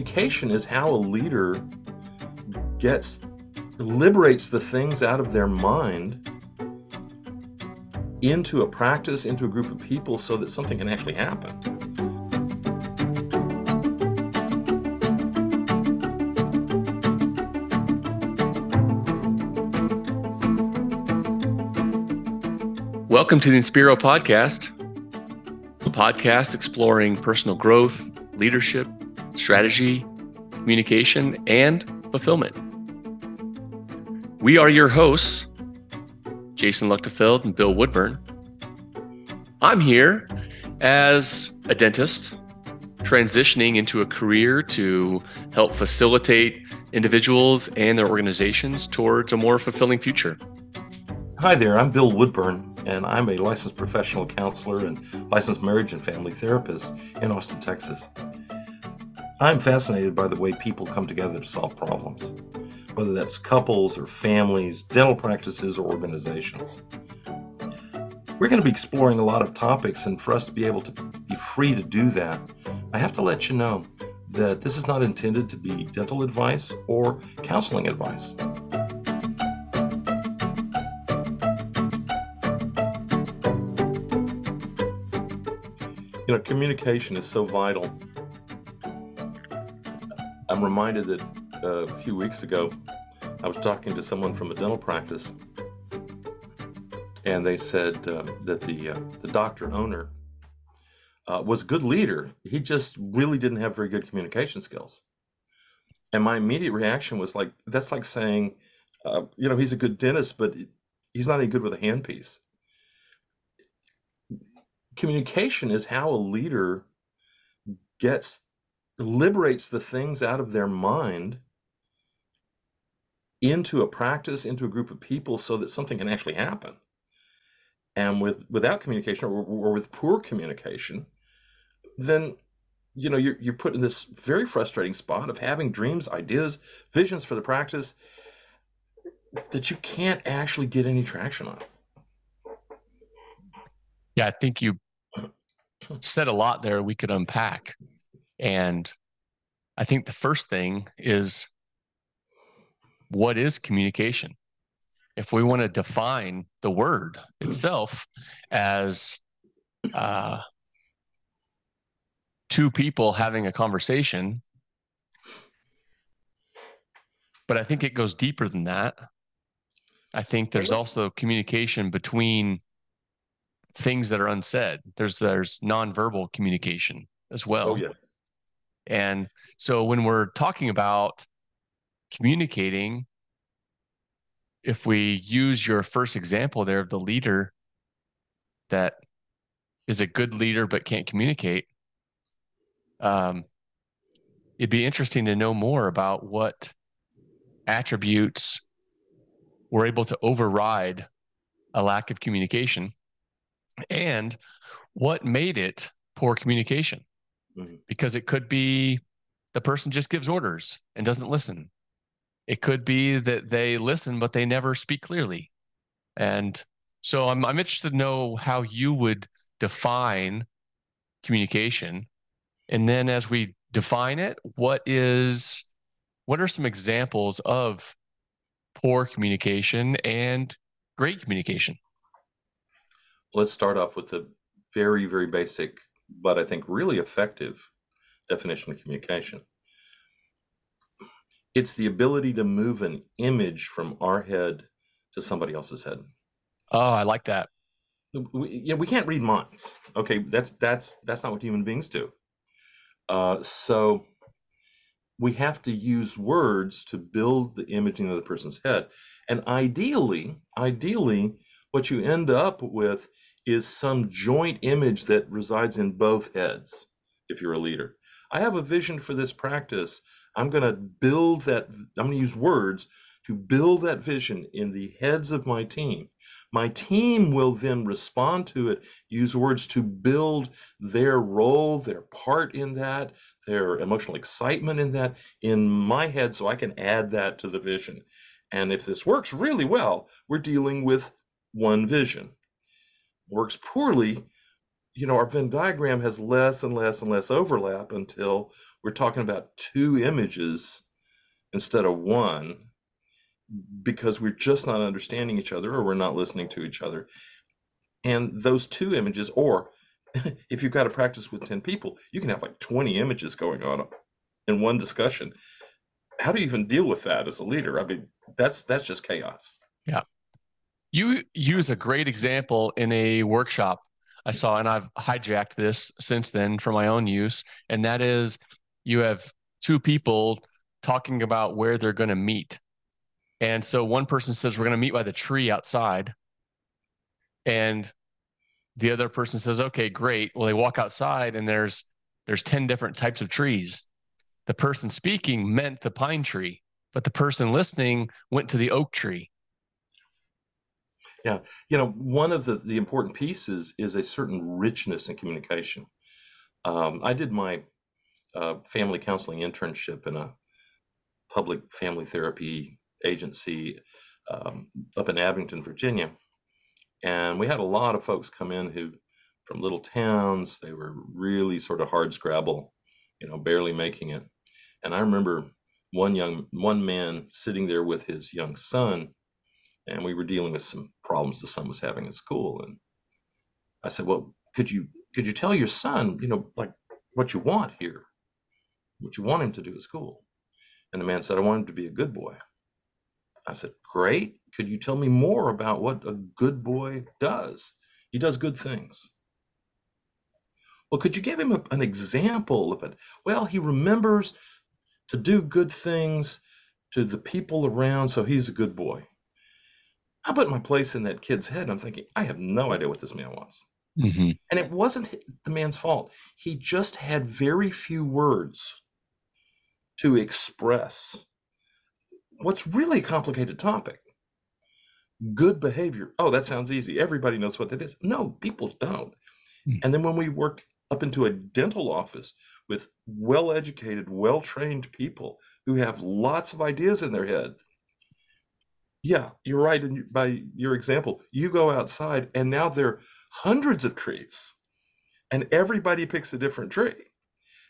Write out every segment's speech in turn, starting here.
communication is how a leader gets liberates the things out of their mind into a practice, into a group of people so that something can actually happen. Welcome to the Inspiro Podcast, a podcast exploring personal growth, leadership, strategy, communication, and fulfillment. We are your hosts, Jason Luchtefeld and Bill Woodburn. I'm here as a dentist transitioning into a career to help facilitate individuals and their organizations towards a more fulfilling future. Hi there, I'm Bill Woodburn, and I'm a licensed professional counselor and licensed marriage and family therapist in Austin, Texas. I'm fascinated by the way people come together to solve problems, whether that's couples or families, dental practices, or organizations. We're going to be exploring a lot of topics, and for us to be able to be free to do that, I have to let you know that this is not intended to be dental advice or counseling advice. You know, communication is so vital I'm reminded that uh, a few weeks ago, I was talking to someone from a dental practice, and they said uh, that the uh, the doctor owner uh, was a good leader. He just really didn't have very good communication skills. And my immediate reaction was like, that's like saying, uh, you know, he's a good dentist, but he's not any good with a handpiece. Communication is how a leader gets liberates the things out of their mind into a practice, into a group of people so that something can actually happen. And with without communication or, or with poor communication, then you know you're you're put in this very frustrating spot of having dreams, ideas, visions for the practice that you can't actually get any traction on. Yeah, I think you said a lot there we could unpack. And I think the first thing is what is communication? If we want to define the word itself as uh, two people having a conversation, but I think it goes deeper than that. I think there's also communication between things that are unsaid. There's there's nonverbal communication as well. Oh yeah. And so when we're talking about communicating, if we use your first example there of the leader that is a good leader but can't communicate, um, it'd be interesting to know more about what attributes were able to override a lack of communication and what made it poor communication mm-hmm. because it could be the person just gives orders and doesn't listen. It could be that they listen, but they never speak clearly. And so I'm, I'm interested to know how you would define communication. And then as we define it, what is what are some examples of poor communication and great communication? Let's start off with the very, very basic but I think really effective definition of communication. It's the ability to move an image from our head to somebody else's head. Oh, I like that. We, know, we can't read minds. Okay, that's that's that's not what human beings do. Uh, so we have to use words to build the imaging of the person's head. And ideally, ideally, what you end up with is some joint image that resides in both heads if you're a leader. I have a vision for this practice. I'm going to build that, I'm going to use words to build that vision in the heads of my team. My team will then respond to it, use words to build their role, their part in that, their emotional excitement in that in my head so I can add that to the vision. And if this works really well, we're dealing with one vision works poorly, you know, our Venn diagram has less and less and less overlap until we're talking about two images instead of one because we're just not understanding each other or we're not listening to each other. And those two images, or if you've got to practice with 10 people, you can have like 20 images going on in one discussion. How do you even deal with that as a leader? I mean, that's that's just chaos. You use a great example in a workshop I saw, and I've hijacked this since then for my own use. And that is you have two people talking about where they're going to meet. And so one person says, We're going to meet by the tree outside. And the other person says, Okay, great. Well, they walk outside and there's there's 10 different types of trees. The person speaking meant the pine tree, but the person listening went to the oak tree. Yeah, you know, one of the, the important pieces is a certain richness in communication. Um, I did my uh, family counseling internship in a public family therapy agency um, up in Abingdon, Virginia. And we had a lot of folks come in who, from little towns, they were really sort of hard scrabble, you know, barely making it. And I remember one young one man sitting there with his young son, and we were dealing with some problems the son was having at school. And I said, "Well, could you could you tell your son, you know, like what you want here, what you want him to do at school?" And the man said, "I want him to be a good boy." I said, Great. Could you tell me more about what a good boy does? He does good things. Well, could you give him a, an example of it? Well, he remembers to do good things to the people around, so he's a good boy. I put my place in that kid's head. And I'm thinking, I have no idea what this man wants. Mm-hmm. And it wasn't the man's fault. He just had very few words to express what's really a complicated topic. Good behavior. Oh, that sounds easy. Everybody knows what that is. No, people don't. Hmm. And then when we work up into a dental office with well educated, well trained people who have lots of ideas in their head, yeah, you're right. And by your example, you go outside and now there are hundreds of trees and everybody picks a different tree.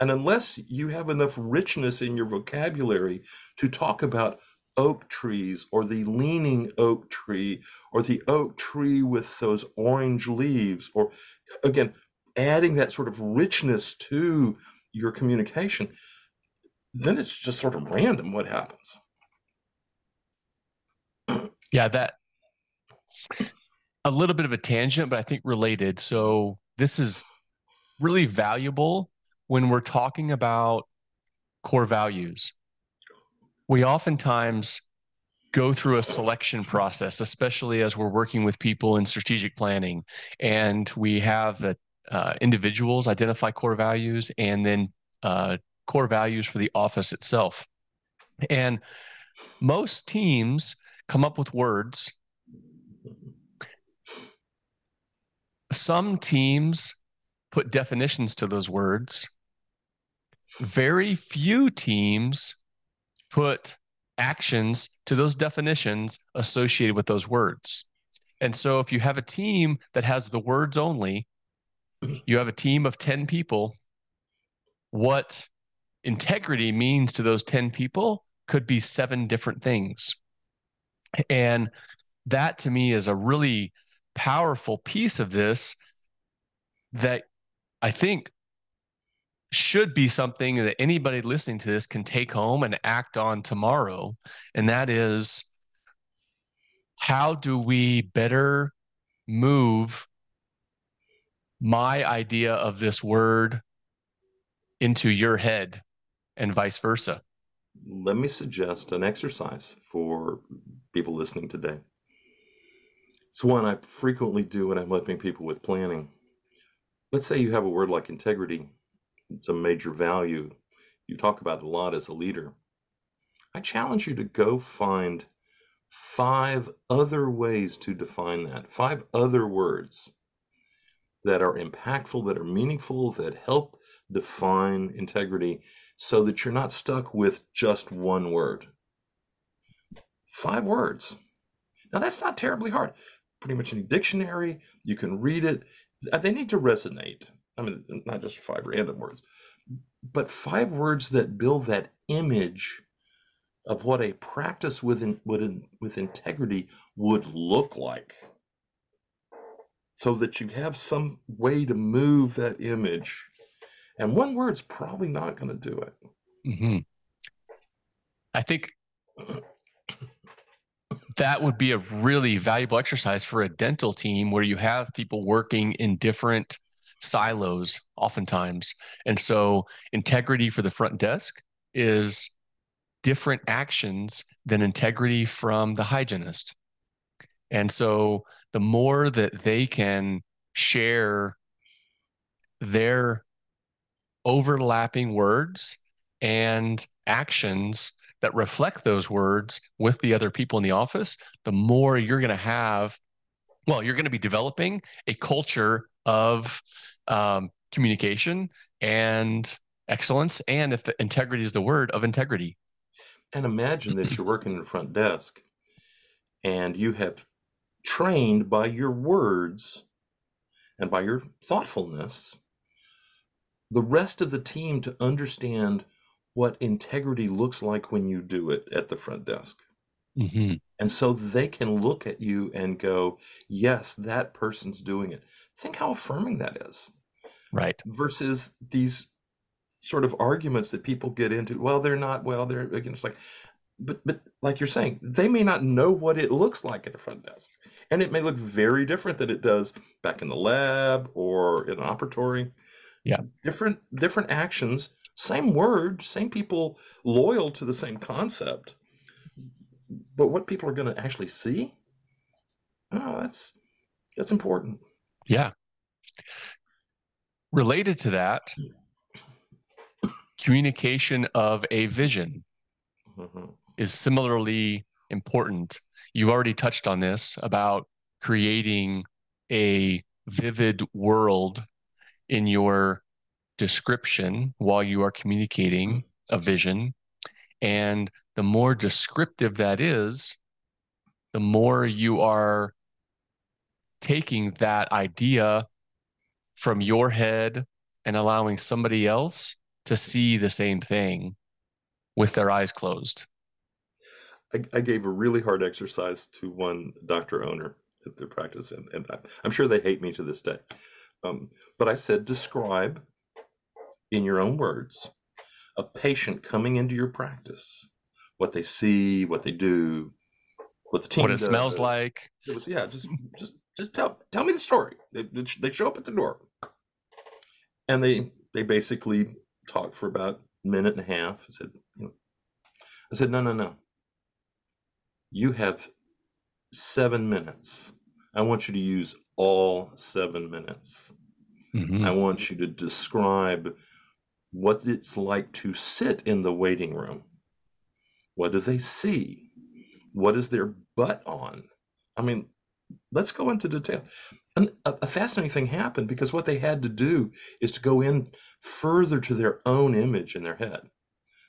And unless you have enough richness in your vocabulary to talk about oak trees or the leaning oak tree or the oak tree with those orange leaves, or again, adding that sort of richness to your communication, then it's just sort of random what happens. Yeah, that a little bit of a tangent, but I think related. So this is really valuable when we're talking about core values. We oftentimes go through a selection process, especially as we're working with people in strategic planning, and we have uh, individuals identify core values and then uh, core values for the office itself. And most teams come up with words. Some teams put definitions to those words. Very few teams put actions to those definitions associated with those words. And so if you have a team that has the words only, you have a team of 10 people, what integrity means to those 10 people could be seven different things. And that to me is a really powerful piece of this that I think should be something that anybody listening to this can take home and act on tomorrow. And that is how do we better move my idea of this word into your head and vice versa? Let me suggest an exercise for people listening today. It's one I frequently do when I'm helping people with planning. Let's say you have a word like integrity it's a major value. You talk about a lot as a leader. I challenge you to go find five other ways to define that, five other words that are impactful, that are meaningful, that help define integrity so that you're not stuck with just one word. Five words. Now, that's not terribly hard. Pretty much any dictionary, you can read it. They need to resonate. I mean, not just five random words. but five words that build that image of what a practice with in, with, in, with integrity would look like so that you have some way to move that image and one word's probably not going to do it hmm I think that would be a really valuable exercise for a dental team where you have people working in different silos oftentimes. And so integrity for the front desk is different actions than integrity from the hygienist. And so the more that they can share their overlapping words and actions that reflect those words with the other people in the office, the more you're going to have, well, you're going to be developing a culture of um, communication and excellence. And if the integrity is the word of integrity. And imagine that you're working in the front desk and you have trained by your words and by your thoughtfulness the rest of the team to understand what integrity looks like when you do it at the front desk. Mm-hmm. And so they can look at you and go, yes, that person's doing it. Think how affirming that is. Right. Versus these sort of arguments that people get into. Well, they're not, well, they're again, it's like, but but like you're saying, they may not know what it looks like at a front desk. And it may look very different than it does back in the lab or in an operatory. Yeah. Different different actions same word, same people loyal to the same concept. But what people are going to actually see, oh, that's that's important. Yeah. Related to that, communication of a vision Mhm. is similarly important. You already touched on this about creating a vivid world in your description while you are communicating a vision. And the more descriptive that is, the more you are taking that idea from your head and allowing somebody else to see the same thing with their eyes closed. I, I gave a really hard exercise to one doctor owner at their practice, and, and I, I'm sure they hate me to this day. Um, but I said, describe in your own words a patient coming into your practice, what they see, what they do, what the team What it smells does. like. It was, yeah, just just just tell tell me the story. They, they show up at the door, and they they basically talked for about a minute and a half. I said, you know, I said, no, no, no. You have seven minutes. I want you to use all seven minutes. Mhm. I want you to describe what it's like to sit in the waiting room. What do they see? What is their butt on? I mean, let's go into detail. And a, fascinating thing happened because what they had to do is to go in further to their own image in their head.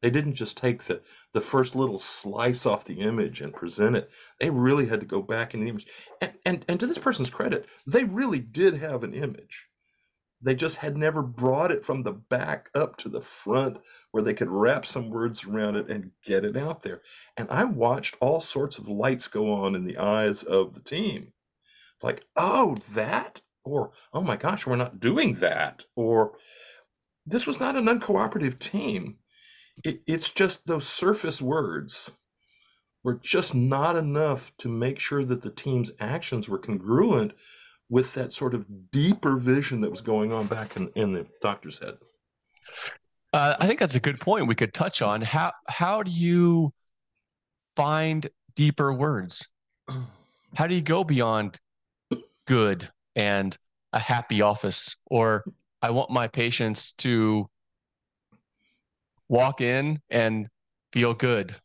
They didn't just take the, the first little slice off the image and present it. They really had to go back in the image. And, and, and to this person's credit, they really did have an image. They just had never brought it from the back up to the front where they could wrap some words around it and get it out there. And I watched all sorts of lights go on in the eyes of the team. Like, oh, that? Or, oh my gosh, we're not doing that. Or, this was not an uncooperative team. It, it's just those surface words were just not enough to make sure that the team's actions were congruent with that sort of deeper vision that was going on back in, in the doctor's head. Uh, I think that's a good point. We could touch on how how do you find deeper words? How do you go beyond good and a happy office? Or I want my patients to walk in and feel good.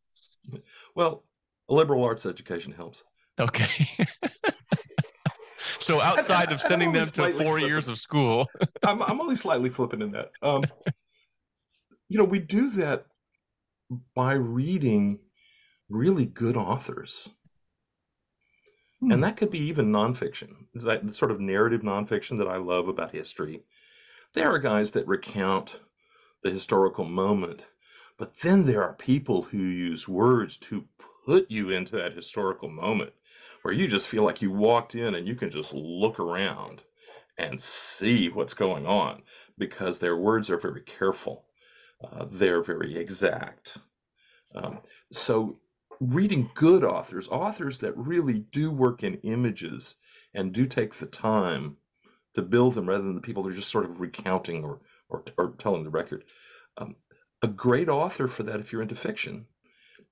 Well, a liberal arts education helps. Okay. so outside of sending them to four flippant. years of school, I'm, I'm only slightly flippant in that. Um, you know, we do that by reading really good authors. Hmm. And that could be even nonfiction, that sort of narrative nonfiction that I love about history. There are guys that recount the historical moment. But then there are people who use words to put you into that historical moment where you just feel like you walked in and you can just look around and see what's going on because their words are very careful. Uh, they're very exact. Um, so, reading good authors, authors that really do work in images and do take the time to build them rather than the people who are just sort of recounting or, or, or telling the record. Um, a great author for that, if you're into fiction,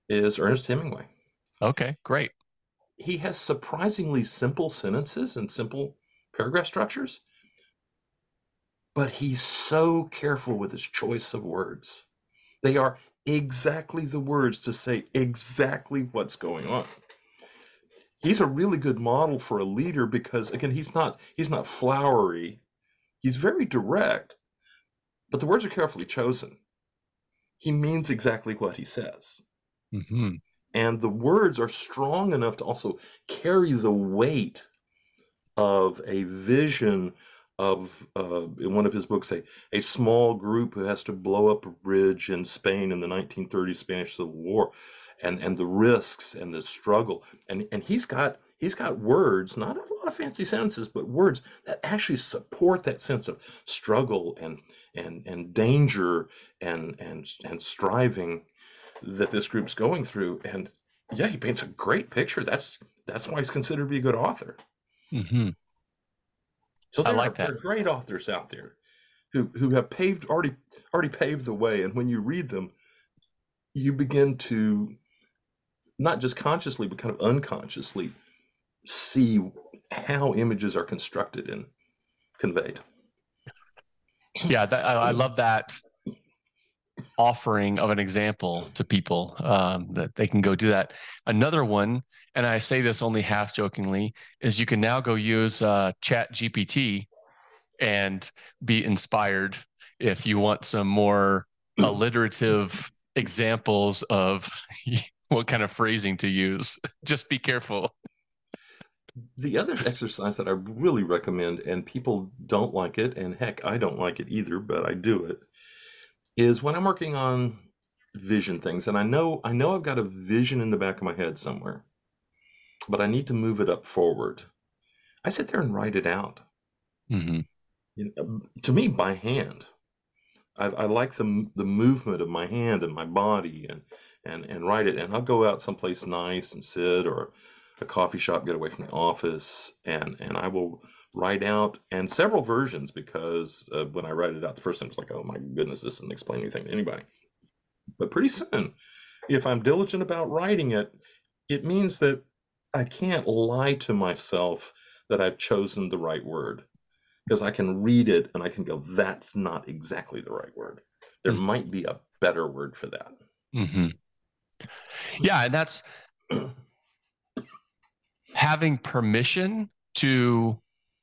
is Ernest Hemingway. Okay, great. He has surprisingly simple sentences and simple paragraph structures, but he's so careful with his choice of words. They are exactly the words to say exactly what's going on. He's a really good model for a leader because again, he's not he's not flowery. He's very direct, but the words are carefully chosen. He means exactly what he says. hmm And the words are strong enough to also carry the weight of a vision of, uh, in one of his books, a, a small group who has to blow up a bridge in Spain in the 1930 Spanish Civil War, and and the risks and the struggle. And and he's got he's got words, not a lot of fancy sentences, but words that actually support that sense of struggle and and and danger and and and striving that this group's going through. And yeah, he paints a great picture. That's that's why he's considered to be a good author. hmm So I there like are, there are great authors out there who who have paved already already paved the way, and when you read them, you begin to not just consciously but kind of unconsciously see how images are constructed and conveyed. Yeah, that, I, I love that offering of an example to people um, that they can go do that. Another one, and I say this only half jokingly, is you can now go use uh, Chat GPT and be inspired if you want some more alliterative examples of what kind of phrasing to use. Just be careful. The other exercise that I really recommend, and people don't like it, and heck, I don't like it either, but I do it, is when I'm working on vision things, and I know I know I've got a vision in the back of my head somewhere, but I need to move it up forward. I sit there and write it out. hmm You know, to me, by hand. I, I like the the movement of my hand and my body, and and and write it. And I'll go out someplace nice and sit, or a coffee shop, get away from the office, and and I will write out and several versions because uh, when I write it out the first time, it's like, oh my goodness, this doesn't explain anything to anybody. But pretty soon, if I'm diligent about writing it, it means that I can't lie to myself that I've chosen the right word because I can read it and I can go, that's not exactly the right word. There Mm. might be a better word for that. hmm Yeah, and that's having permission to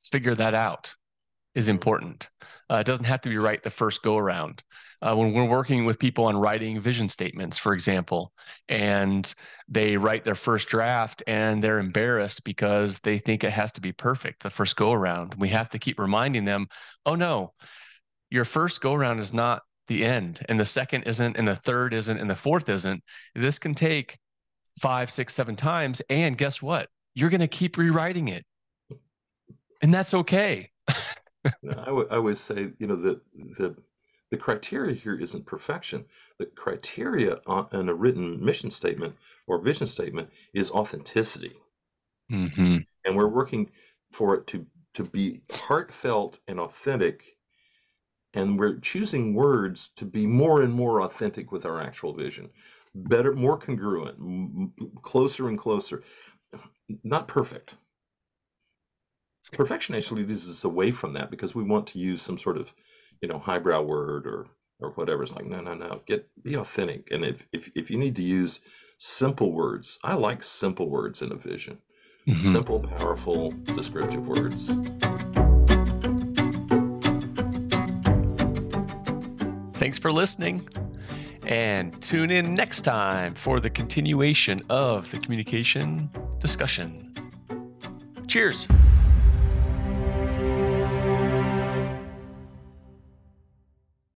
figure that out is important. Uh, it doesn't have to be right the first go around. Uh, when we're working with people on writing vision statements, for example, and they write their first draft and they're embarrassed because they think it has to be perfect the first go around, we have to keep reminding them, oh no, your first go around is not the end, and the second isn't, and the third isn't, and the fourth isn't. This can take five, six, seven times. And guess what? You're going to keep rewriting it. And that's okay. Know, I would- always say, you know, the the the criteria here isn't perfection. The criteria on, in a written mission statement or vision statement is authenticity, hmm and we're working for it to to be heartfelt and authentic. And we're choosing words to be more and more authentic with our actual vision, better, more congruent, m- closer and closer. Not perfect. Perfection actually leads us away from that because we want to use some sort of, you know, highbrow word or or whatever. It's like no, no, no. Get be authentic. And if if if you need to use simple words, I like simple words in a vision. hmm Simple, powerful, descriptive words. Thanks for listening. And tune in next time for the continuation of the communication discussion. Cheers.